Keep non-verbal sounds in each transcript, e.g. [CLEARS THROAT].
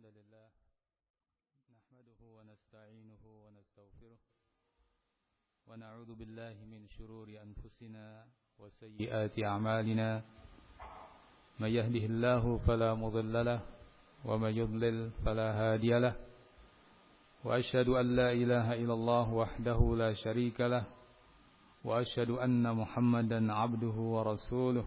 الحمد لله نحمده ونستعينه ونستغفره ونعوذ بالله من شرور أنفسنا وسيئات أعمالنا من يهده الله فلا مضل له ومن يضلل فلا هادي له وأشهد أن لا إله إلا الله وحده لا شريك له وأشهد أن محمدا عبده ورسوله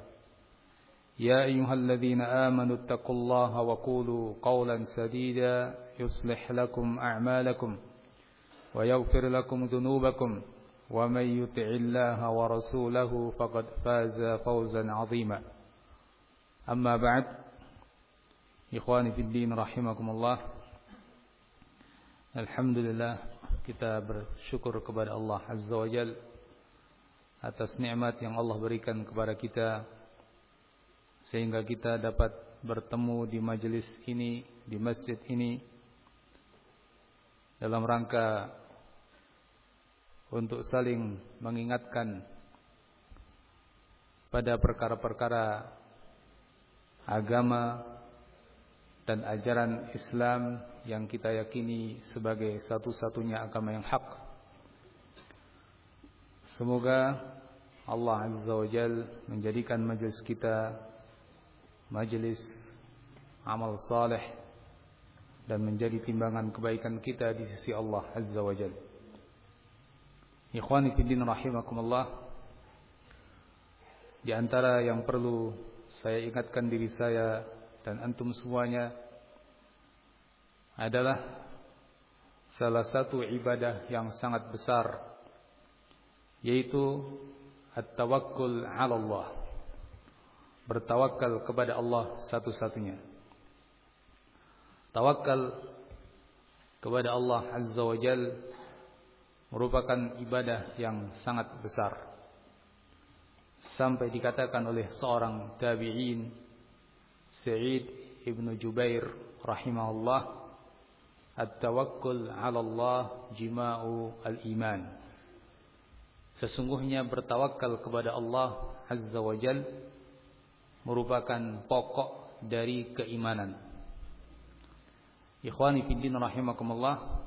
يا أيها الذين آمنوا اتقوا الله وقولوا قولا سديدا يصلح لكم أعمالكم ويغفر لكم ذنوبكم ومن يطع الله ورسوله فقد فاز فوزا عظيما. أما بعد إخواني في الدين رحمكم الله Alhamdulillah kita bersyukur kepada Allah Azza wa Jal atas nikmat yang Allah berikan kepada kita sehingga kita dapat bertemu di majelis ini, di masjid ini dalam rangka untuk saling mengingatkan pada perkara-perkara agama dan ajaran Islam yang kita yakini sebagai satu-satunya agama yang hak. Semoga Allah Azza wa Jal menjadikan majelis kita majelis amal saleh dan menjadi timbangan kebaikan kita di sisi Allah Azza wa Jalla. Ikhwani rahimakumullah. Di antara yang perlu saya ingatkan diri saya dan antum semuanya adalah salah satu ibadah yang sangat besar yaitu at-tawakkul 'ala Allah bertawakal kepada Allah satu-satunya. Tawakal kepada Allah Azza wa Jal merupakan ibadah yang sangat besar. Sampai dikatakan oleh seorang tabi'in Sa'id ibn Jubair rahimahullah At-tawakkul 'ala Allah jima'u al-iman. Sesungguhnya bertawakal kepada Allah Azza wa Jalla merupakan pokok dari keimanan. Ikhwani fiddin rahimakumullah.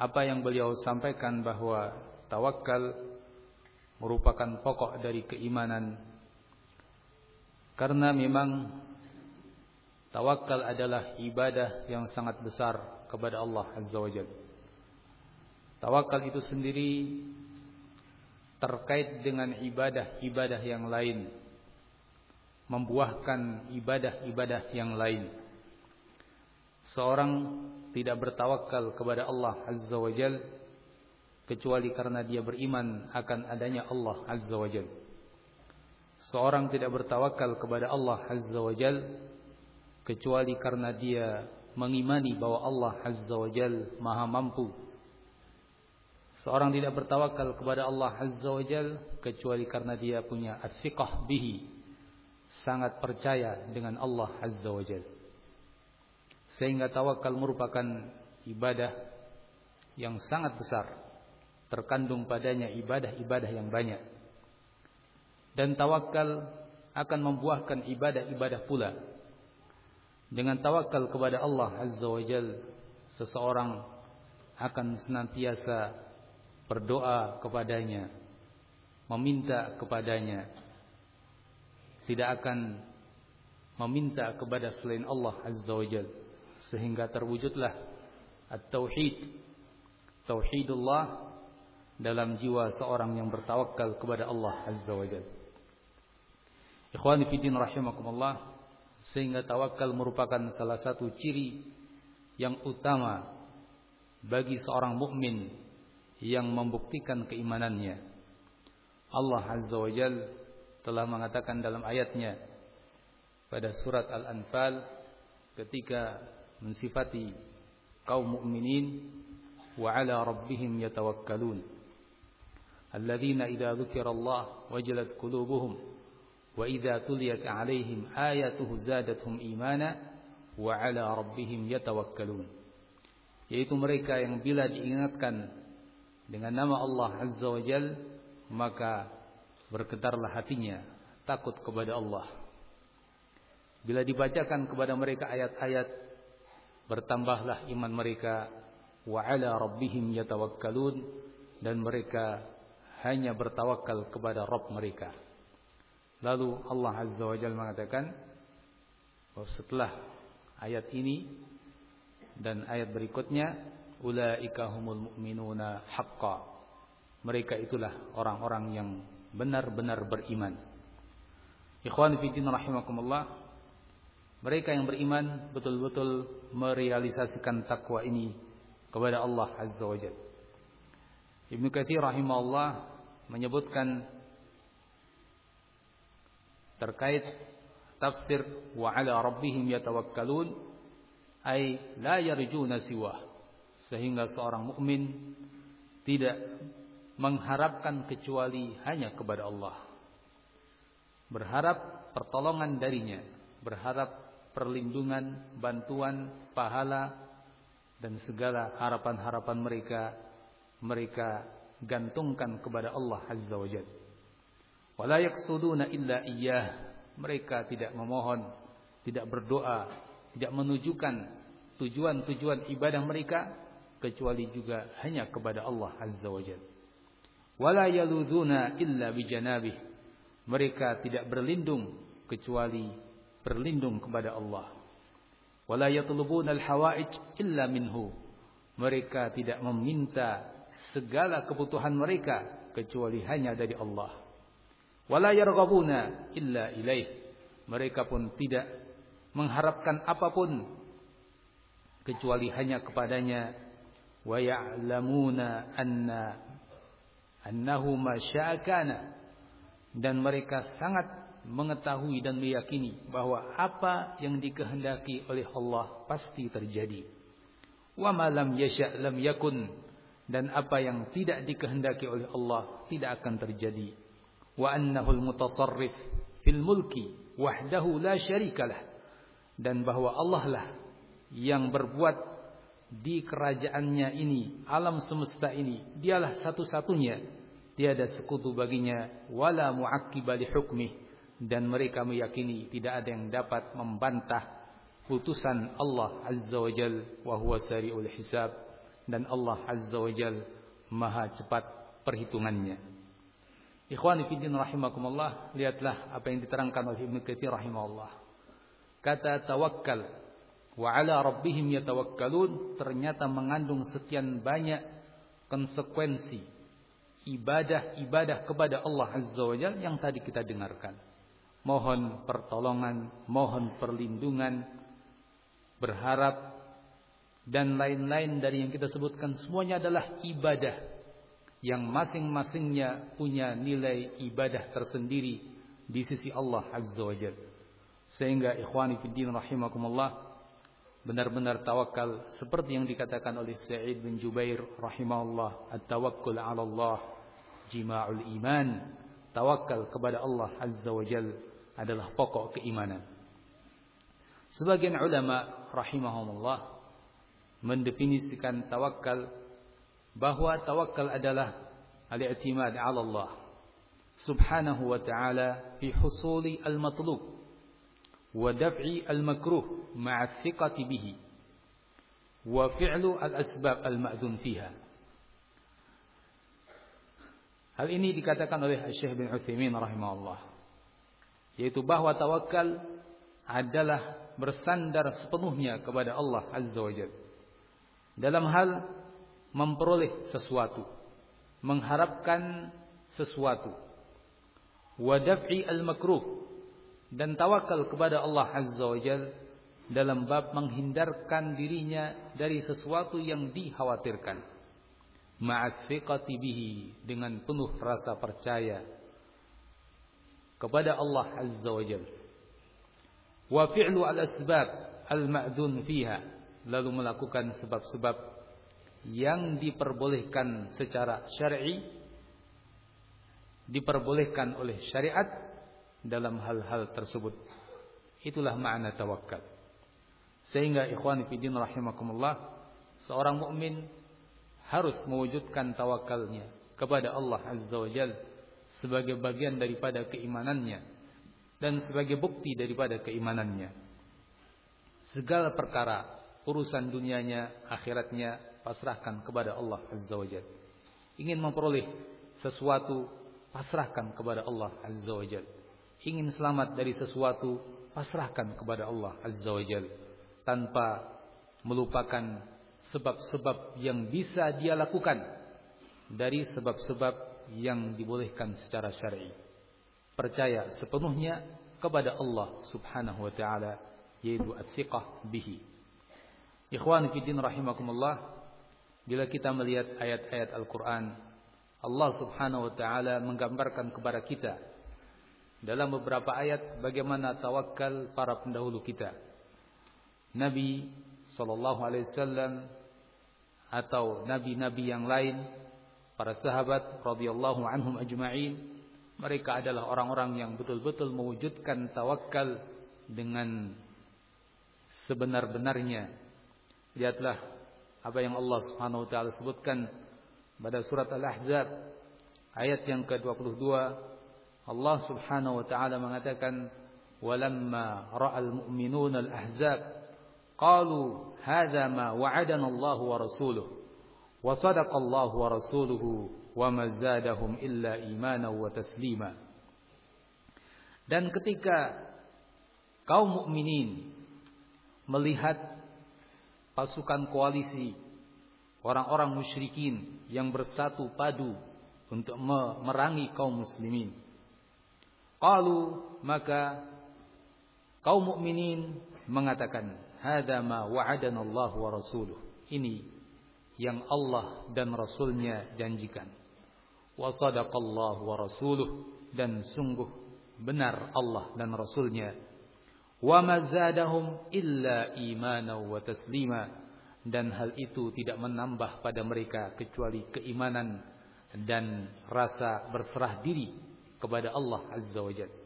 Apa yang beliau sampaikan bahwa tawakal merupakan pokok dari keimanan. Karena memang tawakal adalah ibadah yang sangat besar kepada Allah Azza wa Jalla. Tawakal itu sendiri terkait dengan ibadah-ibadah yang lain membuahkan ibadah-ibadah yang lain. Seorang tidak bertawakal kepada Allah Azza wa Jal kecuali karena dia beriman akan adanya Allah Azza wa Jal. Seorang tidak bertawakal kepada Allah Azza wa Jal kecuali karena dia mengimani bahwa Allah Azza wa Jal Maha mampu. Seorang tidak bertawakal kepada Allah Azza wa Jal kecuali karena dia punya as-siqah bihi, sangat percaya dengan Allah Azza wa Jal. Sehingga tawakal merupakan ibadah yang sangat besar. Terkandung padanya ibadah-ibadah yang banyak. Dan tawakal akan membuahkan ibadah-ibadah pula. Dengan tawakal kepada Allah Azza wa Jal, seseorang akan senantiasa berdoa kepadanya, meminta kepadanya, tidak akan meminta kepada selain Allah Azza wa Jal. Sehingga terwujudlah at-tauhid. Tauhidullah dalam jiwa seorang yang bertawakal kepada Allah Azza wa Jal. Ikhwani fillah rahimakumullah sehingga tawakal merupakan salah satu ciri yang utama bagi seorang mukmin yang membuktikan keimanannya. Allah Azza wa Jalla telah mengatakan dalam ayatnya pada surat Al-Anfal ketika mensifati kaum mukminin wa ala rabbihim yatawakkalun. Alladzina idza dzukirallah wajalat qulubuhum wa idza tuliyat alaihim ayatuhu zadatuhum imana wa ala rabbihim yatawakkalun. Yaitu mereka yang bila diingatkan dengan nama Allah Azza wa Jal maka bergetarlah hatinya takut kepada Allah bila dibacakan kepada mereka ayat-ayat bertambahlah iman mereka wa ala rabbihim yatawakkalun dan mereka hanya bertawakal kepada Rabb mereka. Lalu Allah Azza wa Jalla mengatakan bahwa setelah ayat ini dan ayat berikutnya ulaika humul mu'minuna haqqa. Mereka itulah orang-orang yang benar-benar beriman. Ikhwan fillah rahimakumullah. Mereka yang beriman betul-betul merealisasikan takwa ini kepada Allah Azza wa Jalla. Ibnu Katsir rahimahullah menyebutkan terkait tafsir wa ala rabbihim yatawakkalun ay la yarjuna siwa sehingga seorang mukmin tidak mengharapkan kecuali hanya kepada Allah berharap pertolongan darinya berharap perlindungan bantuan pahala dan segala harapan-harapan mereka mereka gantungkan kepada Allah Azza wa Jalla. Wala illa iyyah. Mereka tidak memohon, tidak berdoa, tidak menunjukkan tujuan-tujuan ibadah mereka kecuali juga hanya kepada Allah Azza wa Jalla. Wala yaluduna illa bijanabih. Mereka tidak berlindung kecuali berlindung kepada Allah wala yatlubuna al-hawaij illa minhu. Mereka tidak meminta segala kebutuhan mereka kecuali hanya dari Allah. Wala yarghabuna illa ilaih. Mereka pun tidak mengharapkan apa pun kecuali hanya kepadanya wa ya'lamuna anna annahu ma dan mereka sangat mengetahui dan meyakini bahwa apa yang dikehendaki oleh Allah pasti terjadi. Wa ma lam yasha' lam yakun dan apa yang tidak dikehendaki oleh Allah tidak akan terjadi. Wa annahu al-mutasarrif fil mulki wahdahu la syarikalah dan bahwa Allah lah yang berbuat di kerajaannya ini, alam semesta ini, dialah satu-satunya, tiada sekutu baginya, wala mu'aqqiba li hukmih dan mereka meyakini tidak ada yang dapat membantah putusan Allah Azza wa Jal wa huwa sari'ul hisab dan Allah Azza wa Jal maha cepat perhitungannya. Ikhwani fi din rahimakumullah, lihatlah apa yang diterangkan oleh Ibnu Katsir rahimahullah. Kata tawakkal wa ala rabbihim yatawakkalun. Ternyata mengandung sekian banyak konsekuensi ibadah-ibadah kepada Allah Azza wa Jalla yang tadi kita dengarkan. Mohon pertolongan, mohon perlindungan, berharap dan lain-lain dari yang kita sebutkan. Semuanya adalah ibadah yang masing-masingnya punya nilai ibadah tersendiri di sisi Allah Azza wa Jalla. Sehingga ikhwani fiddin rahimakumullah benar-benar tawakal seperti yang dikatakan oleh Sa'id bin Jubair rahimahullah at-tawakkul 'ala Allah jima'ul iman tawakal kepada Allah Azza wa Jalla adalah pokok keimanan. Sebagian ulama rahimahumullah mendefinisikan tawakal bahwa tawakal adalah al-i'timad 'ala Allah subhanahu wa ta'ala fi husuli al-matlub wa daf'i al-makruh ma'a thiqati bihi wa fi'lu. Hal ini dikatakan oleh Syekh bin Utsaimin rahimahullah yaitu bahwa tawakal adalah bersandar sepenuhnya kepada Allah Azza wa dalam hal memperoleh sesuatu mengharapkan sesuatu wadaf'i al-makruh dan tawakal kepada Allah Azza wa Jalla dalam bab menghindarkan dirinya dari sesuatu yang dikhawatirkan ma'at bihi dengan penuh rasa percaya kepada Allah Azza wa Jalla. Wa fi'lu al-asbab al-ma'dun fiha lalu melakukan sebab-sebab yang diperbolehkan secara syar'i diperbolehkan oleh syariat dalam hal-hal tersebut. Itulah makna tawakal. Sehingga ikhwan fillah rahimakumullah, seorang mukmin harus mewujudkan tawakalnya kepada Allah Azza wa sebagai bagian daripada keimanannya dan sebagai bukti daripada keimanannya. Segala perkara, urusan dunianya, akhiratnya pasrahkan kepada Allah Azza wa. Ingin memperoleh sesuatu, pasrahkan kepada Allah Azza wa. Ingin selamat dari sesuatu, pasrahkan kepada Allah Azza wa Jalla. Tanpa melupakan sebab-sebab yang bisa dia lakukan dari sebab-sebab yang dibolehkan secara syar'i. Percaya sepenuhnya kepada Allah Subhanahu wa taala yaitu at-thiqah bihi. Ikhwan fi din rahimakumullah, Bila kita melihat ayat-ayat Al-Quran, Allah subhanahu wa ta'ala menggambarkan kepada kita dalam beberapa ayat bagaimana tawakal para pendahulu kita. Nabi sallallahu alaihi wasallam atau nabi-nabi yang lain, para sahabat radhiyallahu anhum ajma'in, mereka adalah orang-orang yang betul-betul mewujudkan tawakal dengan sebenar-benarnya. Lihatlah apa yang Allah Subhanahu wa taala sebutkan pada surat Al-Ahzab ayat yang ke-22 Allah Subhanahu wa taala mengatakan walamma ra'al mu'minuna al-ahzab qalu hadza ma wa'adana Allah wa rasuluhu wa sadaqa Allah wa rasuluhu wa ma zadahum illa imana wa taslima dan ketika kaum mukminin melihat pasukan koalisi orang-orang musyrikin yang bersatu padu untuk memerangi kaum muslimin. Qalu maka kaum mukminin mengatakan, "Hada ma wa'adana Allah wa rasuluh." Ini yang Allah dan Rasulnya janjikan. Wa sadaqallahu wa rasuluh dan sungguh benar Allah dan Rasulnya Wa mazadahum illa imana wa taslima dan hal itu tidak menambah pada mereka kecuali keimanan dan rasa berserah diri kepada Allah Azza wa Jalla.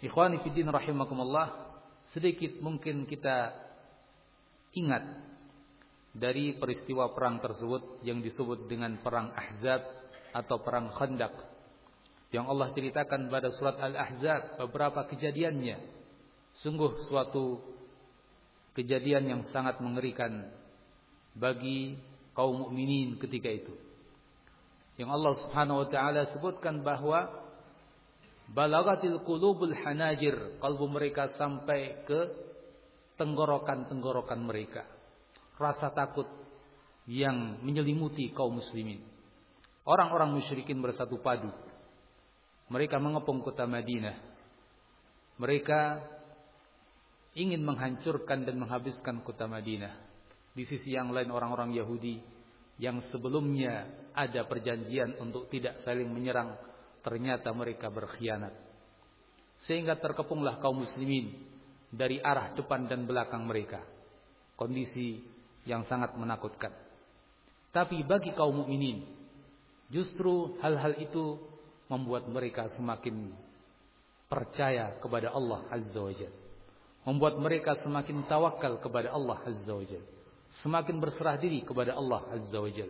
Ikhwani fi din rahimakumullah, sedikit mungkin kita ingat dari peristiwa perang tersebut yang disebut dengan perang Ahzab atau perang Khandaq yang Allah ceritakan pada surat Al-Ahzab beberapa kejadiannya Sungguh suatu kejadian yang sangat mengerikan bagi kaum mukminin ketika itu. Yang Allah Subhanahu wa taala sebutkan bahwa balagatil qulubul hanajir, kalbu mereka sampai ke tenggorokan-tenggorokan mereka. Rasa takut yang menyelimuti kaum muslimin. Orang-orang musyrikin bersatu padu. Mereka mengepung kota Madinah. Mereka ingin menghancurkan dan menghabiskan kota Madinah. Di sisi yang lain orang-orang Yahudi yang sebelumnya ada perjanjian untuk tidak saling menyerang, ternyata mereka berkhianat. Sehingga terkepunglah kaum muslimin dari arah depan dan belakang mereka. Kondisi yang sangat menakutkan. Tapi bagi kaum mukminin, justru hal-hal itu membuat mereka semakin percaya kepada Allah Azza wa membuat mereka semakin tawakal kepada Allah Azza wa. Semakin berserah diri kepada Allah Azza wa.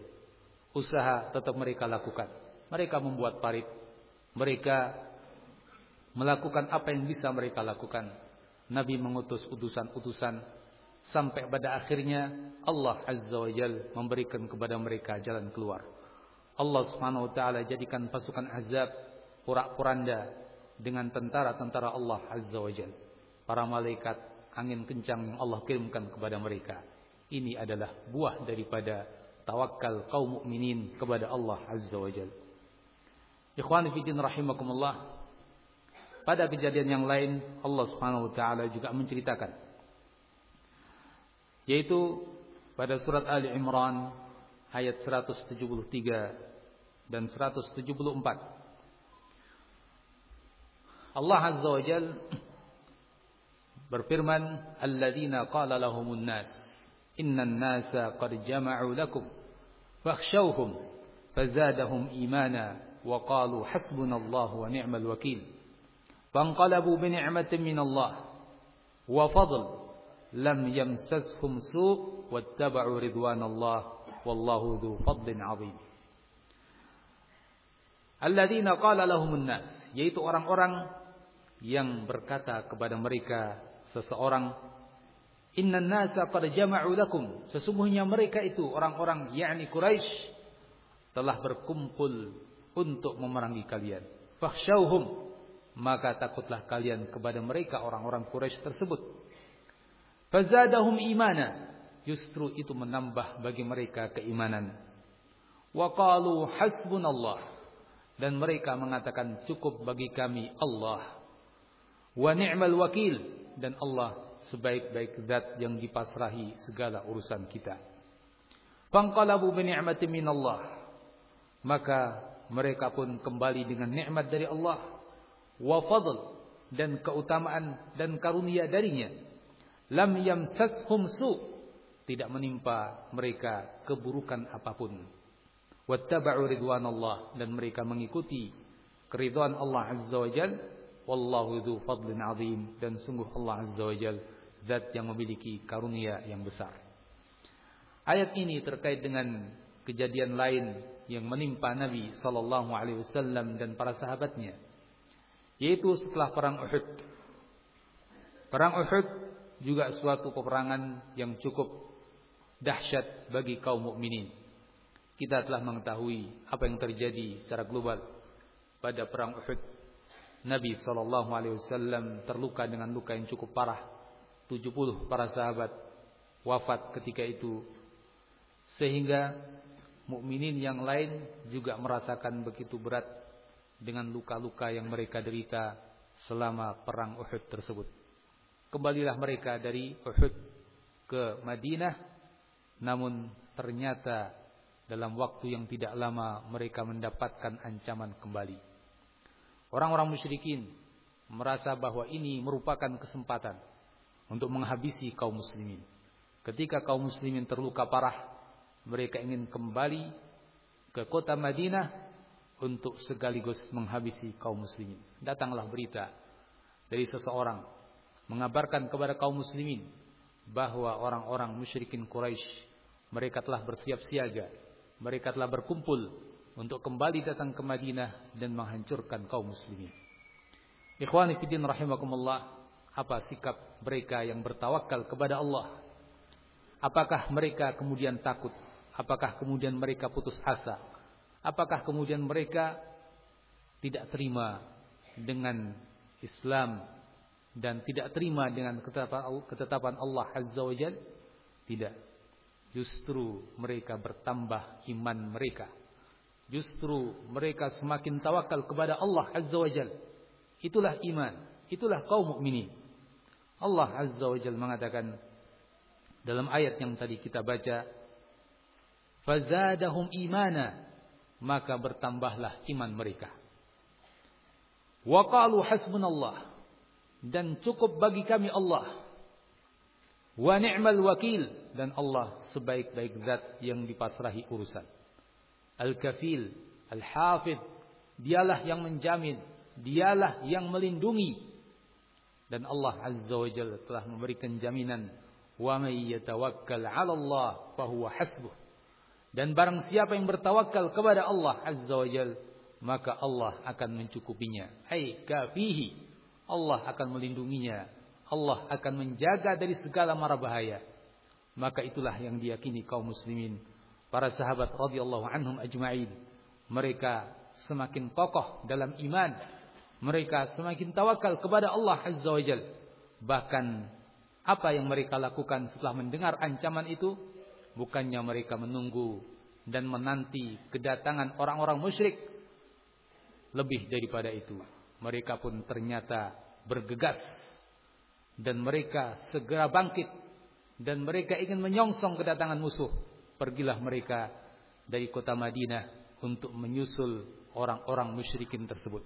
Usaha tetap mereka lakukan. Mereka membuat parit. Mereka melakukan apa yang bisa mereka lakukan. Nabi mengutus utusan-utusan sampai pada akhirnya Allah Azza wa Jal memberikan kepada mereka jalan keluar. Allah Subhanahu wa taala jadikan pasukan Azab porak-poranda dengan tentara-tentara Allah Azza wa Jalla para malaikat, angin kencang yang Allah kirimkan kepada mereka. Ini adalah buah daripada tawakal kaum mukminin kepada Allah Azza wa Jalla. Ikhwani fi din rahimakumullah. Pada kejadian yang lain Allah Subhanahu wa taala juga menceritakan yaitu pada surat Ali Imran ayat 173 dan 174 Allah Azza wa Jalla berfirman alladzina qala lahumun nas innan nasa qad jama'u lakum fakhshawhum fazadahum imana qalu hasbunallahu wa ni'mal wakil fanqalabu bi ni'matin minallah wa fadl lam yamsashum su' wattaba'u ridwanallah wallahu dzu fadlin 'adzim alladzina qala lahumun nas yaitu orang-orang yang berkata kepada mereka seseorang innan nasa qad jama'u lakum. Sesungguhnya mereka itu orang-orang yakni Quraisy telah berkumpul untuk memerangi kalian. Fakhshawhum. Maka takutlah kalian kepada mereka orang-orang Quraisy tersebut. Fazadahum imana. Justru itu menambah bagi mereka keimanan. Wa qalu hasbunallah. Dan mereka mengatakan cukup bagi kami Allah. Wa ni'mal wakil. Dan Allah sebaik-baik zat yang dipasrahi segala urusan kita. Fanqalabu bi ni'matin minallah. Maka mereka pun kembali dengan nikmat dari Allah wa fadl dan keutamaan dan karunia darinya. Lam yamsashum su tidak menimpa mereka keburukan apa pun. Wattaba'u ridwanallah dan mereka mengikuti keridhaan Allah azza wajal wallahu dzu fadlin azim dan sungguh Allah azza wajal zat yang memiliki karunia yang besar. Ayat ini terkait dengan kejadian lain yang menimpa Nabi sallallahu alaihi wasallam dan para sahabatnya yaitu setelah perang Uhud perang Uhud juga suatu peperangan yang cukup dahsyat bagi kaum mukminin kita telah mengetahui apa yang terjadi secara global pada perang Uhud. Nabi sallallahu alaihi wasallam terluka dengan luka yang cukup parah. 70 para sahabat wafat ketika itu. Sehingga mukminin yang lain juga merasakan begitu berat dengan luka-luka yang mereka derita selama perang Uhud tersebut. Kembalilah mereka dari Uhud ke Madinah namun ternyata dalam waktu yang tidak lama mereka mendapatkan ancaman kembali. Orang-orang musyrikin merasa bahwa ini merupakan kesempatan untuk menghabisi kaum muslimin. Ketika kaum muslimin terluka parah, mereka ingin kembali ke kota Madinah untuk sekaligus menghabisi kaum muslimin. Datanglah berita dari seseorang mengabarkan kepada kaum muslimin bahwa orang-orang musyrikin Quraisy mereka telah bersiap siaga mereka telah berkumpul untuk kembali datang ke Madinah dan menghancurkan kaum muslimin. Ikhwani fiddin rahimakumullah, apa sikap mereka yang bertawakal kepada Allah? Apakah mereka kemudian takut? Apakah kemudian mereka putus asa? Apakah kemudian mereka tidak terima dengan Islam dan tidak terima dengan ketetapan Allah Azza wa Jal? Tidak. Justru mereka bertambah iman mereka. Justru mereka semakin tawakal kepada Allah Azza wa Jal. Itulah iman. Itulah kaum mukminin. Allah Azza wa Jal mengatakan dalam ayat yang tadi kita baca. Fazadahum imana. Maka bertambahlah iman mereka. Wa qalu hasbunallah. Dan cukup bagi kami Allah. Wa ni'mal wakil dan Allah sebaik-baik zat yang dipasrahi urusan. Al-Kafil, Al-Hafid, dialah yang menjamin, dialah yang melindungi. Dan Allah Azza wa Jalla telah memberikan jaminan, "Wa may yatawakkal 'ala Allah fahuwa hasbuh." Dan barang siapa yang bertawakal kepada Allah Azza wa Jalla, maka Allah akan mencukupinya. Ai kafihi. Allah akan melindunginya Allah akan menjaga dari segala mara bahaya. Maka itulah yang diyakini kaum muslimin. Para sahabat radhiyallahu anhum ajma'in. Mereka semakin kokoh dalam iman. Mereka semakin tawakal kepada Allah Azza wa Jal. Bahkan apa yang mereka lakukan setelah mendengar ancaman itu. Bukannya mereka menunggu dan menanti kedatangan orang-orang musyrik. Lebih daripada itu. Mereka pun ternyata bergegas dan mereka segera bangkit dan mereka ingin menyongsong kedatangan musuh. Pergilah mereka dari kota Madinah untuk menyusul orang-orang musyrikin tersebut.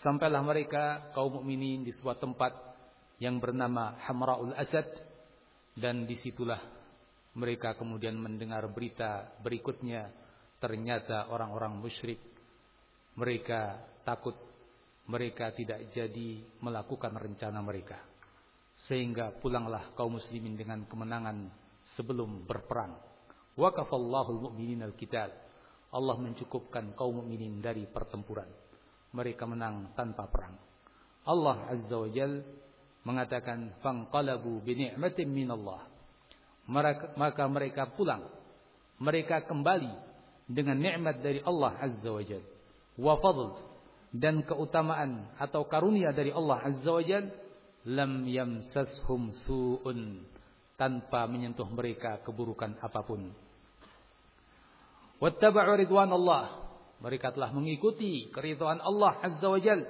Sampailah mereka kaum mukminin di sebuah tempat yang bernama Hamraul Asad dan di situlah Mereka kemudian mendengar berita berikutnya ternyata orang-orang musyrik. Mereka takut mereka tidak jadi melakukan rencana mereka. Sehingga pulanglah kaum muslimin dengan kemenangan sebelum berperang. Waqafallahu al-mu'minin al-kitab. Allah mencukupkan kaum mukminin dari pertempuran. Mereka menang tanpa perang. Allah Azza wa Jal mengatakan fanqalabu bi ni'matin minallah maka mereka pulang. Mereka kembali dengan nikmat dari Allah Azza wa Jalla wa fadl dan keutamaan atau karunia dari Allah Azza wa Jalla lam yamsashum su'un tanpa menyentuh mereka keburukan apa pun. Wattaba'u ridwan Allah mereka telah mengikuti keridhaan Allah Azza wa Jalla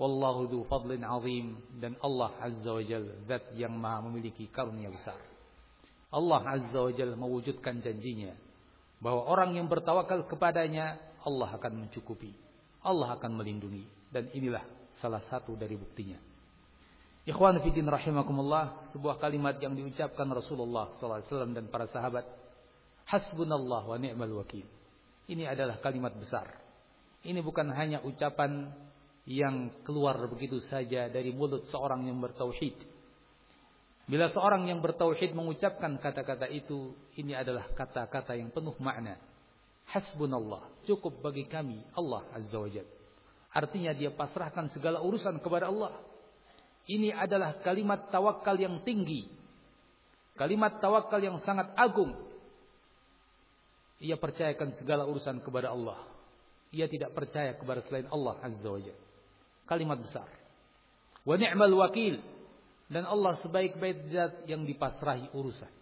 wallahu dzu fadlin azim dan Allah Azza wa Jalla zat yang maha memiliki karunia besar Allah Azza wa Jalla mewujudkan janjinya bahwa orang yang bertawakal kepadanya Allah akan mencukupi. Allah akan melindungi dan inilah salah satu dari buktinya. Ikhwan fillah rahimakumullah, sebuah kalimat yang diucapkan Rasulullah SAW dan para sahabat, Hasbunallah wa ni'mal wakil. Ini adalah kalimat besar. Ini bukan hanya ucapan yang keluar begitu saja dari mulut seorang yang bertauhid, Bila seorang yang bertauhid mengucapkan kata-kata itu, ini adalah kata-kata yang penuh makna. Hasbunallah, cukup bagi kami Allah Azza wa. Artinya dia pasrahkan segala urusan kepada Allah. Ini adalah kalimat tawakal yang tinggi. Kalimat tawakal yang sangat agung. Ia percayakan segala urusan kepada Allah. Ia tidak percaya kepada selain Allah Azza wa. Kalimat besar. Wa ni'mal wakil dan Allah sebaik-baik zat yang dipasrahi urusan.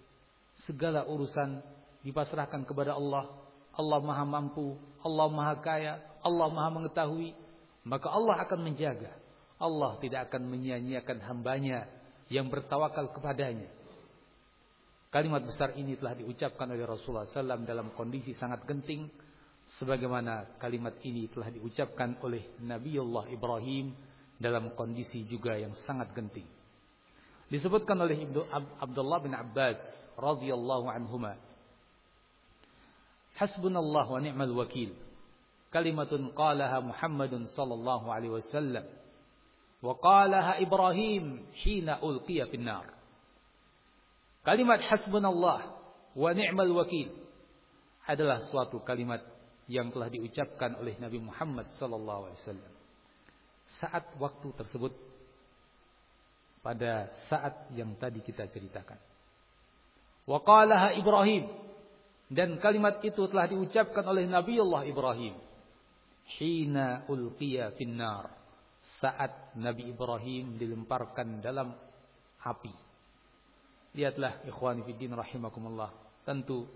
Segala urusan dipasrahkan kepada Allah. Allah maha mampu, Allah maha kaya, Allah maha mengetahui. Maka Allah akan menjaga. Allah tidak akan menyia-nyiakan hambanya yang bertawakal kepadanya. Kalimat besar ini telah diucapkan oleh Rasulullah SAW dalam kondisi sangat genting. Sebagaimana kalimat ini telah diucapkan oleh Nabiullah Ibrahim dalam kondisi juga yang sangat genting. Disebutkan oleh Ibnu Abdullah bin Abbas radhiyallahu anhuma. Hasbunallah wa ni'mal wakil. Kalimatun qalaha Muhammadun sallallahu alaihi wasallam. Wa qalaha Ibrahim hina ulqiya finnar. Kalimat hasbunallah wa ni'mal wakil adalah suatu kalimat yang telah diucapkan oleh Nabi Muhammad sallallahu alaihi wasallam. Saat waktu tersebut pada saat yang tadi kita ceritakan. Waqalaha Ibrahim dan kalimat itu telah diucapkan oleh Nabiullah Ibrahim. Hina ulqiya finnar. Saat Nabi Ibrahim dilemparkan dalam api. Lihatlah ikhwani fiddin rahimakumullah. Tentu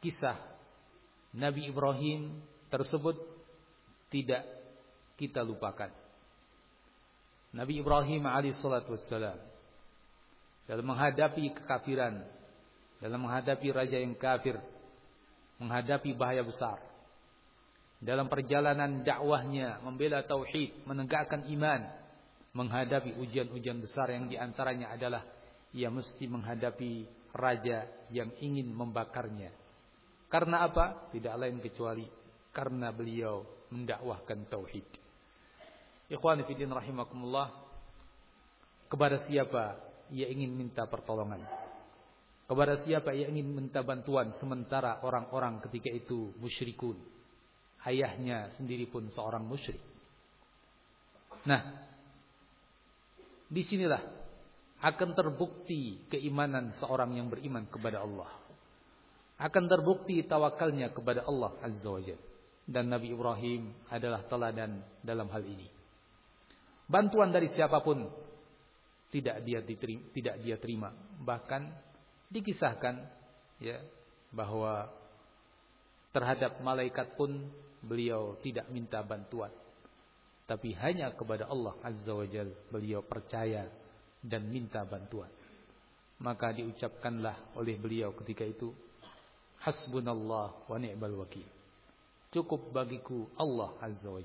kisah Nabi Ibrahim tersebut tidak kita lupakan. Nabi Ibrahim alaihissalatu wassalam dalam menghadapi kekafiran, dalam menghadapi raja yang kafir, menghadapi bahaya besar. Dalam perjalanan dakwahnya membela tauhid, menegakkan iman, menghadapi ujian-ujian besar yang di antaranya adalah ia mesti menghadapi raja yang ingin membakarnya. Karena apa? Tidak lain kecuali karena beliau mendakwahkan tauhid. Ikhwani fiddin rahimakumullah. Kepada siapa ia ingin minta pertolongan? Kepada siapa ia ingin minta bantuan sementara orang-orang ketika itu musyrikun. Ayahnya sendiri pun seorang musyrik. Nah, di sinilah akan terbukti keimanan seorang yang beriman kepada Allah. Akan terbukti tawakalnya kepada Allah Azza wa Jalla. Dan Nabi Ibrahim adalah teladan dalam hal ini. Bantuan dari siapa pun tidak dia diterima, tidak dia terima. Bahkan dikisahkan ya bahwa terhadap malaikat pun beliau tidak minta bantuan. Tapi hanya kepada Allah Azza wa Jal beliau percaya dan minta bantuan. Maka diucapkanlah oleh beliau ketika itu Hasbunallah wa ni'mal wakil. Cukup bagiku Allah Azza wa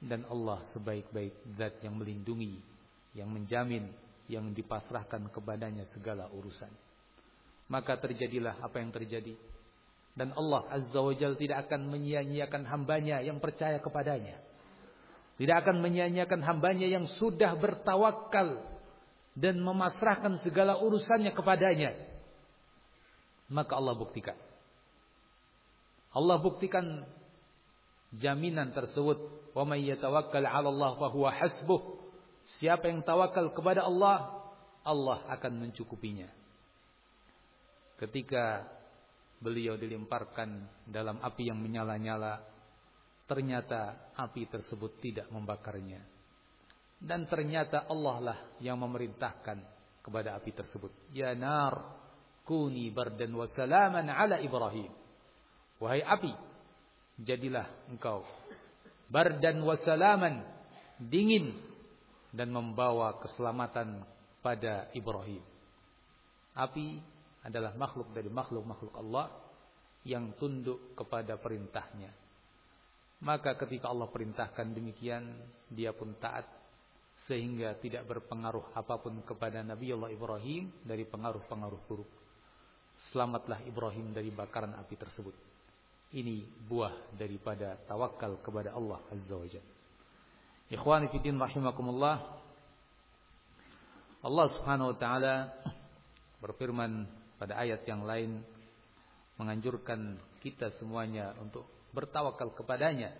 dan Allah sebaik-baik zat yang melindungi, yang menjamin, yang dipasrahkan kepadanya segala urusan. maka terjadilah apa yang terjadi. Dan Allah Azza wa Jal tidak akan menyia-nyiakan hambanya yang percaya kepadanya. Tidak akan menyia-nyiakan hambanya yang sudah bertawakal dan memasrahkan segala urusannya kepadanya. Maka Allah buktikan. Allah buktikan jaminan tersebut. Wa may yatawakkal 'ala Allah fa hasbuh. Siapa yang tawakal kepada Allah, Allah akan mencukupinya. Ketika beliau dilemparkan dalam api yang menyala-nyala, ternyata api tersebut tidak membakarnya. Dan ternyata Allah lah yang memerintahkan kepada api tersebut. Ya nar, kuni bardan wa salaman ala Ibrahim. Wahai api, jadilah engkau bardan wa salaman, dingin dan membawa keselamatan pada Ibrahim. Api adalah makhluk dari makhluk-makhluk Allah yang tunduk kepada perintahnya. Maka ketika Allah perintahkan demikian, dia pun taat sehingga tidak berpengaruh apa pun kepada Nabi Allah Ibrahim dari pengaruh-pengaruh buruk. Selamatlah Ibrahim dari bakaran api tersebut. Ini buah daripada tawakal kepada Allah Azza wa Jalla. Ikhwani fiddin rahimakumullah. Allah Subhanahu wa taala berfirman pada ayat yang lain menganjurkan kita semuanya untuk bertawakal kepadanya.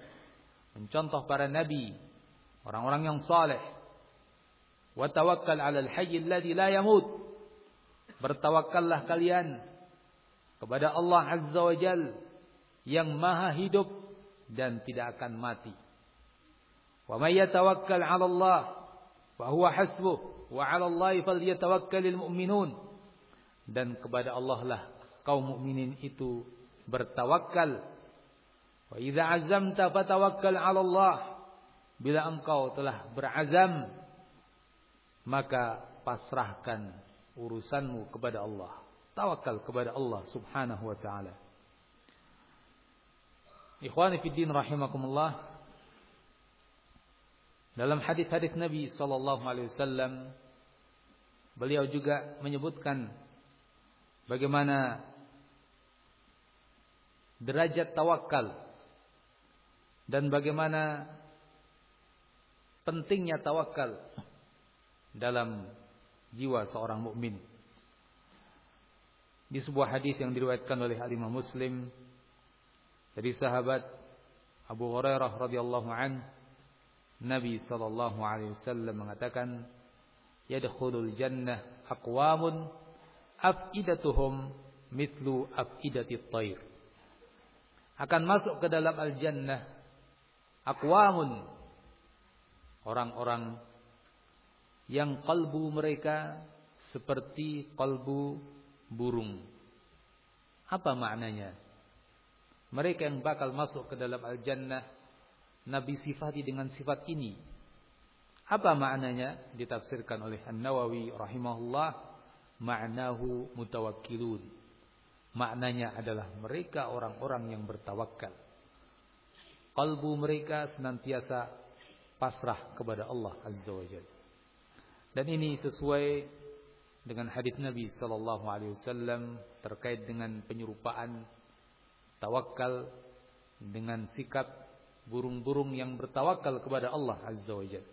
Mencontoh para nabi, orang-orang yang saleh. Wa tawakkal 'alal hayy alladhi la yamut. Bertawakallah kalian kepada Allah Azza wa Jal yang maha hidup dan tidak akan mati. Wa may yatawakkal 'ala Allah fa huwa hasbuh wa 'ala Allah falyatawakkalul mu'minun dan kepada Allah lah kaum mukminin itu bertawakal. Wa idza azamta fatawakkal 'ala Allah. Bila engkau telah berazam maka pasrahkan urusanmu kepada Allah. Tawakal kepada Allah Subhanahu wa taala. Ikhwani fi din rahimakumullah. Dalam hadis-hadis Nabi sallallahu alaihi wasallam beliau juga menyebutkan bagaimana derajat tawakal dan bagaimana pentingnya tawakal dalam jiwa seorang mukmin. Di sebuah hadis yang diriwayatkan oleh Imam Muslim dari sahabat Abu Hurairah radhiyallahu an Nabi sallallahu alaihi wasallam mengatakan yadkhulul jannah aqwamun afidatuhum mithlu afidatit tayr. Akan masuk ke dalam al-jannah aqwamun orang-orang yang kalbu mereka seperti kalbu burung. Apa maknanya? Mereka yang bakal masuk ke dalam al-jannah Nabi sifati dengan sifat ini. Apa maknanya? Ditafsirkan oleh An-Nawawi rahimahullah ma'nahu mutawakkilun. Maknanya adalah mereka orang-orang yang bertawakal. Kalbu mereka senantiasa pasrah kepada Allah Azza wa. Dan ini sesuai dengan hadis Nabi sallallahu alaihi wasallam terkait dengan penyerupaan tawakal dengan sikap burung-burung yang bertawakal kepada Allah Azza wa Jalla.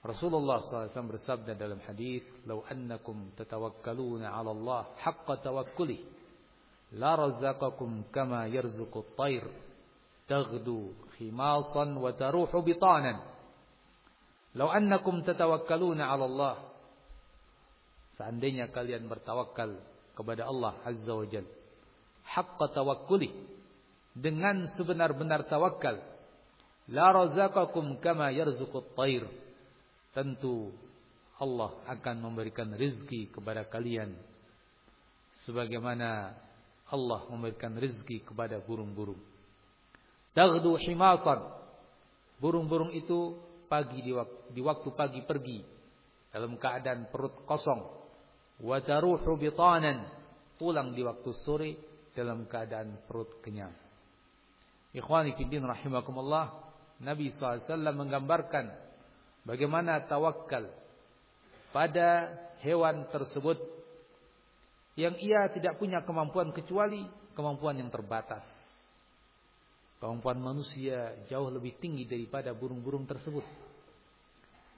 Rasulullah SAW bersabda dalam hadis, "Lau annakum tatawakkaluna 'ala Allah haqqa tawakkuli, la razaqakum kama yarzuqu at-tayr, taghdu khimasan wa taruhu bitanan." Lau annakum tatawakkaluna 'ala Allah, seandainya kalian bertawakal kepada Allah Azza wa Jalla, haqqa tawakkuli, dengan sebenar-benar tawakal, la razaqakum kama yarzuqu at-tayr tentu Allah akan memberikan rezeki kepada kalian sebagaimana Allah memberikan rezeki kepada burung-burung. Taghdu himasan. Burung-burung itu pagi di waktu, di waktu pagi pergi dalam keadaan perut kosong. Wa taruhu bitanan. Pulang di waktu sore dalam keadaan perut kenyang. Ikhwani fiddin rahimakumullah. Nabi SAW menggambarkan Bagaimana tawakal pada hewan tersebut yang ia tidak punya kemampuan kecuali kemampuan yang terbatas. Kemampuan manusia jauh lebih tinggi daripada burung-burung tersebut.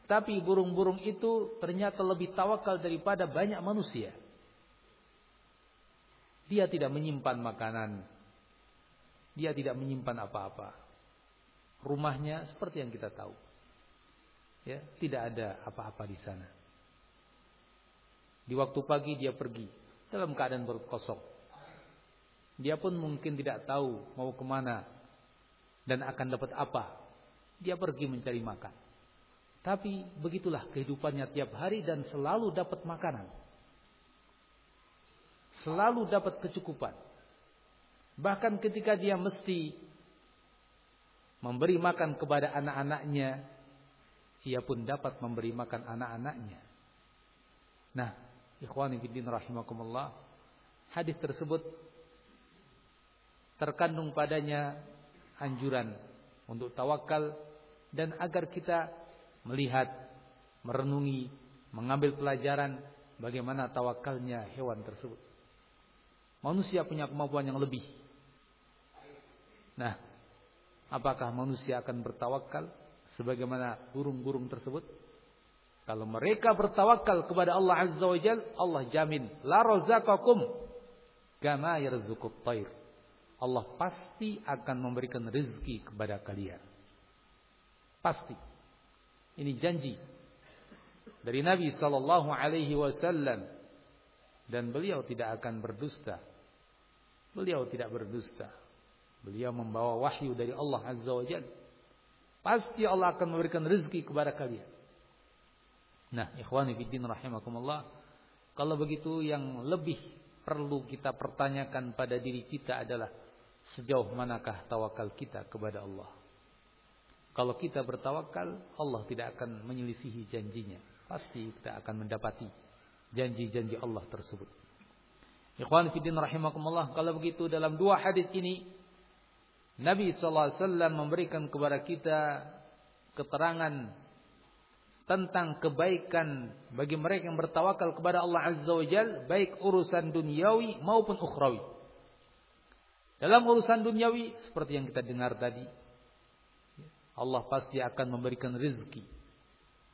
Tapi burung-burung itu ternyata lebih tawakal daripada banyak manusia. Dia tidak menyimpan makanan. Dia tidak menyimpan apa-apa. Rumahnya seperti yang kita tahu. Ya, tidak ada apa-apa di sana. Di waktu pagi dia pergi dalam keadaan perut kosong. Dia pun mungkin tidak tahu mau ke mana dan akan dapat apa. Dia pergi mencari makan. Tapi begitulah kehidupannya tiap hari dan selalu dapat makanan. Selalu dapat kecukupan. Bahkan ketika dia mesti memberi makan kepada anak-anaknya, ia pun dapat memberi makan anak-anaknya. Nah, ikhwani fiddin rahimakumullah, hadis tersebut terkandung padanya anjuran untuk tawakal dan agar kita melihat, merenungi, mengambil pelajaran bagaimana tawakalnya hewan tersebut. Manusia punya kemampuan yang lebih. Nah, apakah manusia akan bertawakal sebagaimana burung-burung tersebut? Kalau mereka bertawakal kepada Allah Azza wa Jal, Allah jamin la razaqakum kama yarzuqut tayr. Allah pasti akan memberikan rezeki kepada kalian. Pasti. Ini janji dari Nabi sallallahu alaihi wasallam dan beliau tidak akan berdusta. Beliau tidak berdusta. Beliau membawa wahyu dari Allah Azza wa Jalla. Pasti Allah akan memberikan rezeki kepada kalian. Nah, ikhwani fiddin rahimakumullah. Kalau begitu yang lebih perlu kita pertanyakan pada diri kita adalah sejauh manakah tawakal kita kepada Allah. Kalau kita bertawakal, Allah tidak akan menyelisihi janjinya. Pasti kita akan mendapati janji-janji Allah tersebut. Ikhwan fiddin rahimakumullah, kalau begitu dalam dua hadis ini Nabi wasallam memberikan kepada kita keterangan tentang kebaikan bagi mereka yang bertawakal kepada Allah Azza wa Jal, baik urusan duniawi maupun ukhrawi. Dalam urusan duniawi seperti yang kita dengar tadi, Allah pasti akan memberikan rezeki.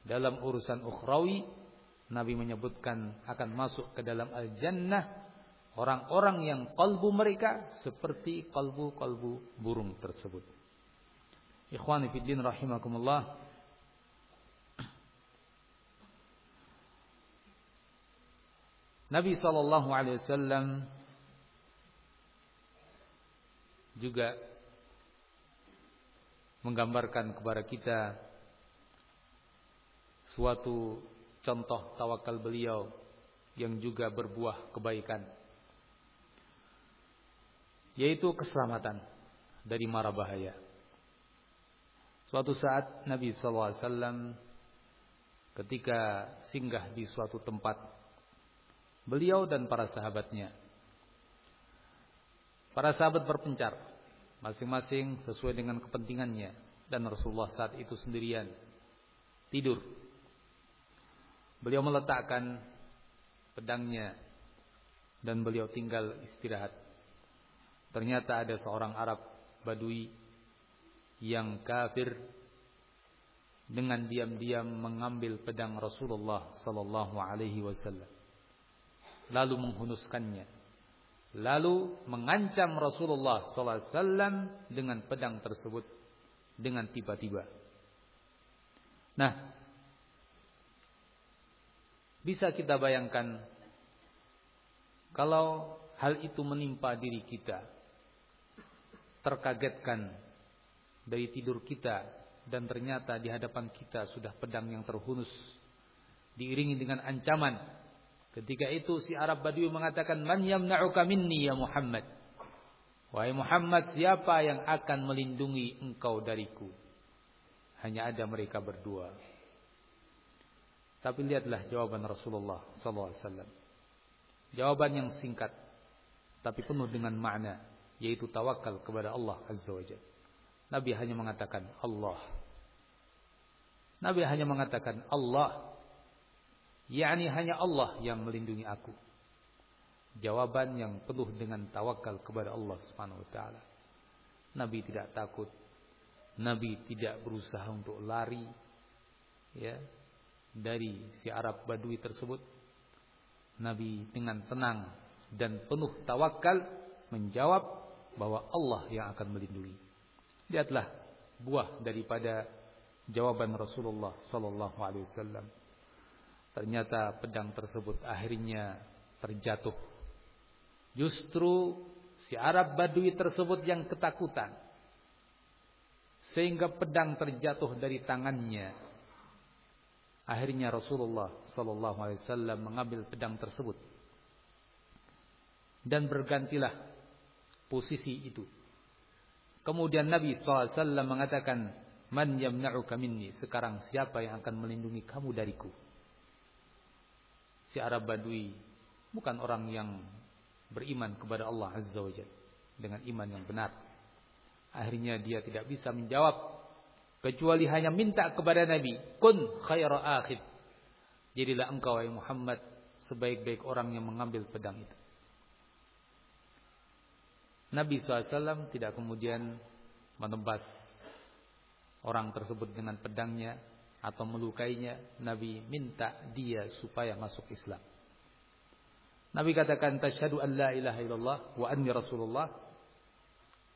Dalam urusan ukhrawi, Nabi menyebutkan akan masuk ke dalam al-jannah orang-orang yang kalbu mereka seperti kalbu-kalbu burung tersebut. Ikhwani rahimakumullah. Nabi sallallahu alaihi wasallam juga menggambarkan kepada kita suatu contoh tawakal beliau yang juga berbuah kebaikan yaitu keselamatan dari mara bahaya. Suatu saat Nabi SAW ketika singgah di suatu tempat beliau dan para sahabatnya para sahabat berpencar masing-masing sesuai dengan kepentingannya dan Rasulullah saat itu sendirian tidur. Beliau meletakkan pedangnya dan beliau tinggal istirahat. Ternyata ada seorang Arab Badui yang kafir dengan diam-diam mengambil pedang Rasulullah sallallahu alaihi wasallam lalu menghunuskannya lalu mengancam Rasulullah SAW dengan pedang tersebut dengan tiba-tiba. Nah, bisa kita bayangkan kalau hal itu menimpa diri kita, terkagetkan dari tidur kita dan ternyata di hadapan kita sudah pedang yang terhunus diiringi dengan ancaman Ketika itu si Arab Badui mengatakan, "Man yamna'uka minni ya Muhammad?" Wahai Muhammad, siapa yang akan melindungi engkau dariku? Hanya ada mereka berdua. Tapi lihatlah jawaban Rasulullah SAW. Jawaban yang singkat, tapi penuh dengan makna, yaitu tawakal kepada Allah Azza wa Jalla. Nabi hanya mengatakan Allah. Nabi hanya mengatakan Allah yakni hanya Allah yang melindungi aku. jawaban yang penuh dengan tawakal kepada Allah Subhanahu wa taala. Nabi tidak takut. Nabi tidak berusaha untuk lari ya dari si Arab Badui tersebut. Nabi dengan tenang dan penuh tawakal menjawab bahwa Allah yang akan melindungi. Lihatlah buah daripada jawaban Rasulullah sallallahu alaihi wasallam. Ternyata pedang tersebut akhirnya terjatuh. Justru si Arab Badui tersebut yang ketakutan. Sehingga pedang terjatuh dari tangannya. Akhirnya Rasulullah sallallahu alaihi wasallam mengambil pedang tersebut dan bergantilah posisi itu. Kemudian Nabi SAW mengatakan, Man yamna'uka minni. Sekarang siapa yang akan melindungi kamu dariku? Si Arab Badui bukan orang yang beriman kepada Allah Azza wa dengan iman yang benar. Akhirnya dia tidak bisa menjawab kecuali hanya minta kepada Nabi, "Kun khaira akhid." Jadilah engkau wahai Muhammad sebaik-baik orang yang mengambil pedang itu. Nabi SAW tidak kemudian menebas orang tersebut dengan pedangnya atau melukainya. Nabi minta dia supaya masuk Islam. Nabi katakan tasyhadu an la ilaha illallah wa anni rasulullah.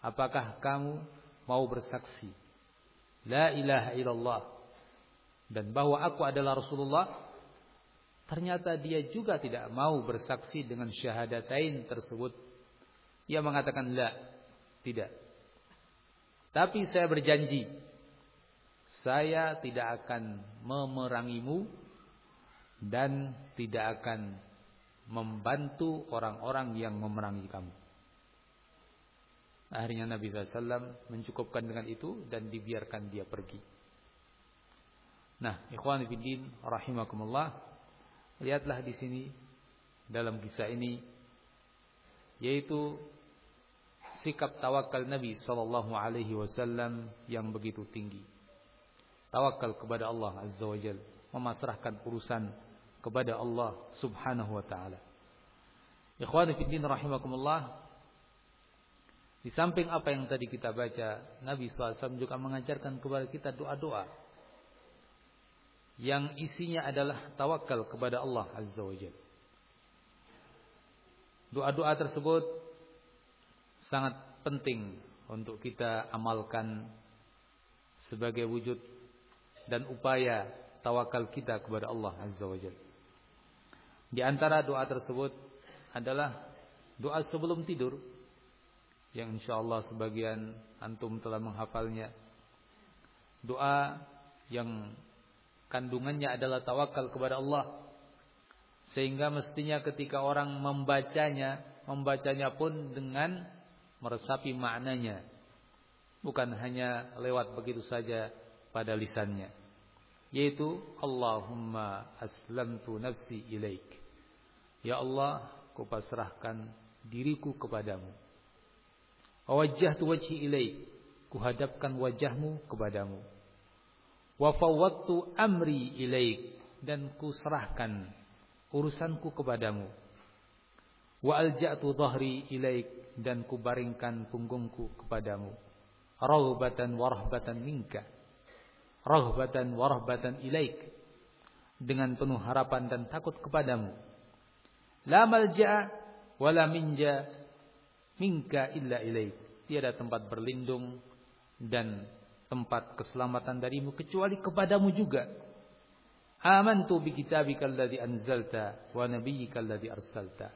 Apakah kamu mau bersaksi la ilaha illallah dan bahwa aku adalah Rasulullah? Ternyata dia juga tidak mau bersaksi dengan syahadatain tersebut ia mengatakan la, tidak. Tapi saya berjanji saya tidak akan memerangimu dan tidak akan membantu orang-orang yang memerangi kamu. Akhirnya Nabi SAW mencukupkan dengan itu dan dibiarkan dia pergi. Nah, ikhwan fillah rahimakumullah, lihatlah di sini dalam kisah ini yaitu sikap tawakal Nabi sallallahu alaihi wasallam yang begitu tinggi. Tawakal kepada Allah Azza wa Jalla, memasrahkan urusan kepada Allah Subhanahu wa taala. Ikhwani fi din rahimakumullah. Di samping apa yang tadi kita baca, Nabi SAW juga mengajarkan kepada kita doa-doa yang isinya adalah tawakal kepada Allah Azza wa Jalla. Doa-doa tersebut sangat penting untuk kita amalkan sebagai wujud dan upaya tawakal kita kepada Allah Azza wa. Di antara doa tersebut adalah doa sebelum tidur yang insyaallah sebagian antum telah menghafalnya. Doa yang kandungannya adalah tawakal kepada Allah sehingga mestinya ketika orang membacanya, membacanya pun dengan meresapi maknanya. Bukan hanya lewat begitu saja pada lisannya. Yaitu Allahumma aslamtu nafsi ilaik. Ya Allah, kupasrahkan diriku kepadamu. Wajjahtu wajhi ilaik. Kuhadapkan wajahmu kepadamu. Wa fawwattu amri ilaik dan kuserahkan urusanku kepadamu. Wa alja'tu dhahri ilaik dan kubaringkan punggungku kepadamu. Raghbatan wa rahbatan minka. Raghbatan wa rahbatan ilaik. Dengan penuh harapan dan takut kepadamu. La malja'a wa la minja minka illa ilaik. Tiada tempat berlindung dan tempat keselamatan darimu kecuali kepadamu juga. Amantu bi kitabika alladhi anzalta wa nabiyyika alladhi arsalta.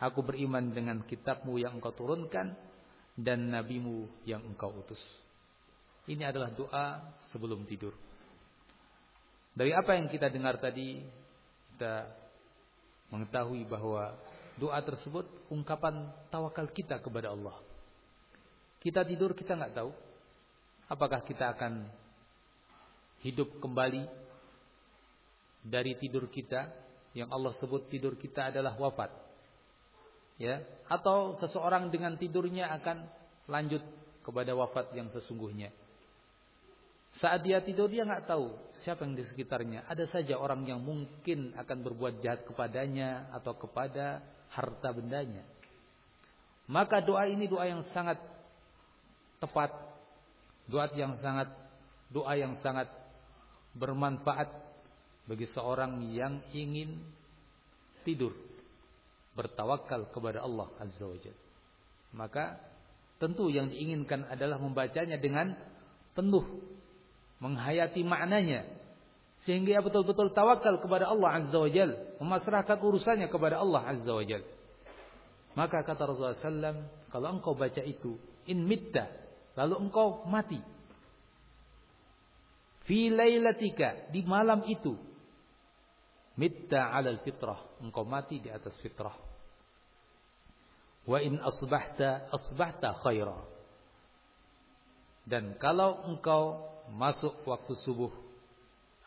Aku beriman dengan kitabmu yang engkau turunkan dan nabimu yang engkau utus. Ini adalah doa sebelum tidur. Dari apa yang kita dengar tadi, kita mengetahui bahwa doa tersebut ungkapan tawakal kita kepada Allah. Kita tidur kita nggak tahu apakah kita akan hidup kembali dari tidur kita yang Allah sebut tidur kita adalah wafat. Ya, atau seseorang dengan tidurnya akan lanjut kepada wafat yang sesungguhnya. Saat dia tidur dia nggak tahu siapa yang di sekitarnya. Ada saja orang yang mungkin akan berbuat jahat kepadanya atau kepada harta bendanya. Maka doa ini doa yang sangat tepat, doa yang sangat doa yang sangat bermanfaat bagi seorang yang ingin tidur bertawakal kepada Allah Azza wa. Maka tentu yang diinginkan adalah membacanya dengan penuh menghayati maknanya sehingga ia betul-betul tawakal kepada Allah Azza wa memasrahkan urusannya kepada Allah Azza wa maka kata Rasulullah SAW kalau engkau baca itu in mitta lalu engkau mati fi di malam itu mitta alal fitrah engkau mati di atas fitrah wa in asbahta asbahta khaira dan kalau engkau masuk waktu subuh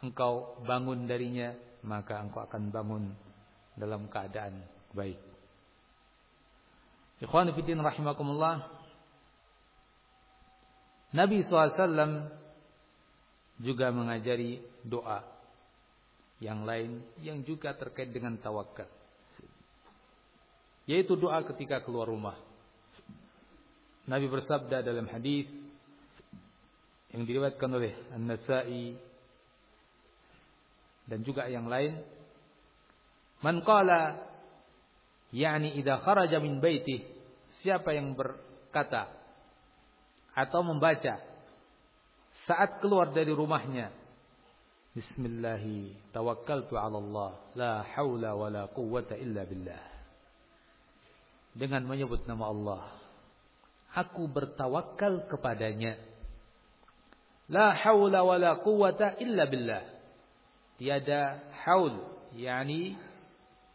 engkau bangun darinya maka engkau akan bangun dalam keadaan baik. Ikhwan fillah rahimakumullah. Nabi SAW juga mengajari doa yang lain yang juga terkait dengan tawakal. Yaitu doa ketika keluar rumah. Nabi bersabda dalam hadis yang diriwayatkan oleh An-Nasa'i dan juga yang lain man qala yakni idza kharaja min siapa yang berkata atau membaca saat keluar dari rumahnya Bismillah tawakkaltu 'ala Allah la haula wala quwwata illa billah dengan menyebut nama Allah aku bertawakal kepadanya La haula wa la quwata illa billah. Tiada haul, yakni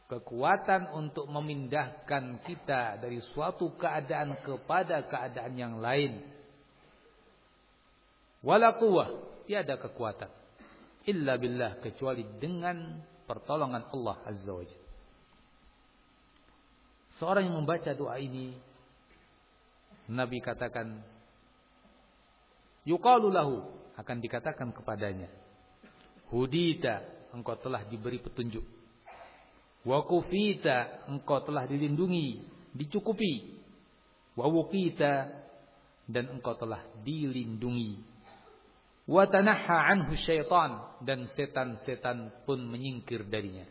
kekuatan untuk memindahkan kita dari suatu keadaan kepada keadaan yang lain. Wala quwwah, tiada kekuatan illa billah kecuali dengan pertolongan Allah Azza wa Jalla. Seorang yang membaca doa ini Nabi katakan Yuqalu lahu akan dikatakan kepadanya. Hudita engkau telah diberi petunjuk. Wa kufita engkau telah dilindungi, dicukupi. Wa wukita dan engkau telah dilindungi. Wa tanaha anhu syaitan dan setan-setan pun menyingkir darinya.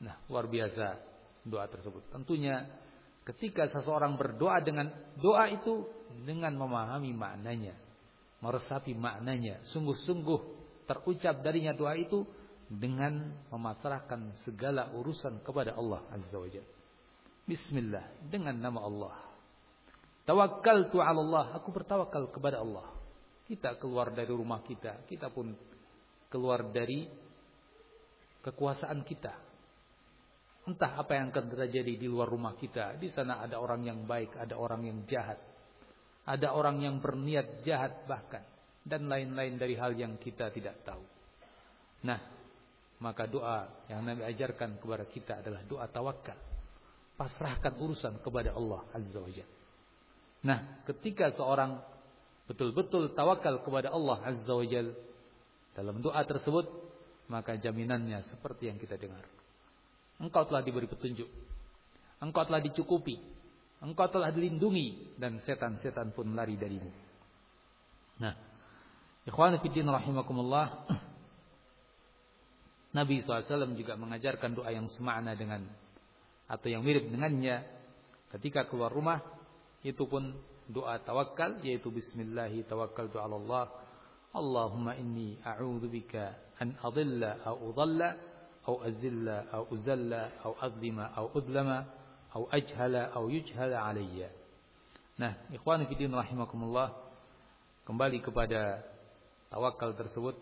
Nah, luar biasa doa tersebut. Tentunya ketika seseorang berdoa dengan doa itu dengan memahami maknanya meresapi maknanya, sungguh-sungguh terucap darinya doa itu dengan memasrahkan segala urusan kepada Allah Azza wa Jalla. Bismillah dengan nama Allah. Tawakkaltu 'ala Allah, aku bertawakal kepada Allah. Kita keluar dari rumah kita, kita pun keluar dari kekuasaan kita. Entah apa yang akan terjadi di luar rumah kita. Di sana ada orang yang baik, ada orang yang jahat. Ada orang yang berniat jahat bahkan. Dan lain-lain dari hal yang kita tidak tahu. Nah, maka doa yang Nabi ajarkan kepada kita adalah doa tawakal. Pasrahkan urusan kepada Allah Azza wa. Nah, ketika seorang betul-betul tawakal kepada Allah Azza wa Jalla dalam doa tersebut, maka jaminannya seperti yang kita dengar. Engkau telah diberi petunjuk. Engkau telah dicukupi engkau telah dilindungi dan setan-setan pun lari darimu. Nah, ikhwan fillah rahimakumullah. [CLEARS THROAT] Nabi SAW juga mengajarkan doa yang semakna dengan atau yang mirip dengannya ketika keluar rumah itu pun doa tawakal yaitu bismillahi tawakkaltu ala Allah Allahumma inni a'udzu bika an adilla au udalla au azilla au uzalla au adlima au udlama au ajhala au yujhala alayya. Nah, ikhwan fillah rahimakumullah, kembali kepada tawakal tersebut,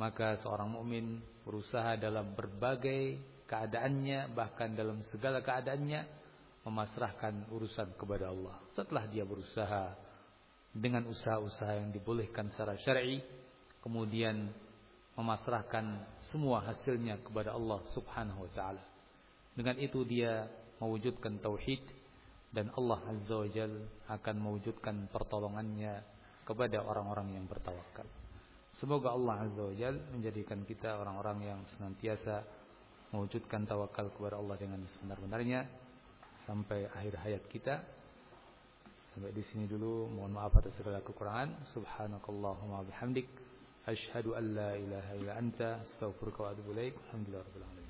maka seorang mukmin berusaha dalam berbagai keadaannya, bahkan dalam segala keadaannya memasrahkan urusan kepada Allah. Setelah dia berusaha dengan usaha-usaha yang dibolehkan secara syar'i, kemudian memasrahkan semua hasilnya kepada Allah Subhanahu wa taala. Dengan itu dia mewujudkan tauhid dan Allah Azza wa Jal akan mewujudkan pertolongannya kepada orang-orang yang bertawakal. Semoga Allah Azza wa Jal menjadikan kita orang-orang yang senantiasa mewujudkan tawakal kepada Allah dengan sebenar-benarnya sampai akhir hayat kita. Sampai di sini dulu. Mohon maaf atas segala kekurangan. Subhanakallahumma bihamdik. Ashhadu an la ilaha illa anta astaghfiruka wa atubu ilaik. Alhamdulillah rabbil alamin.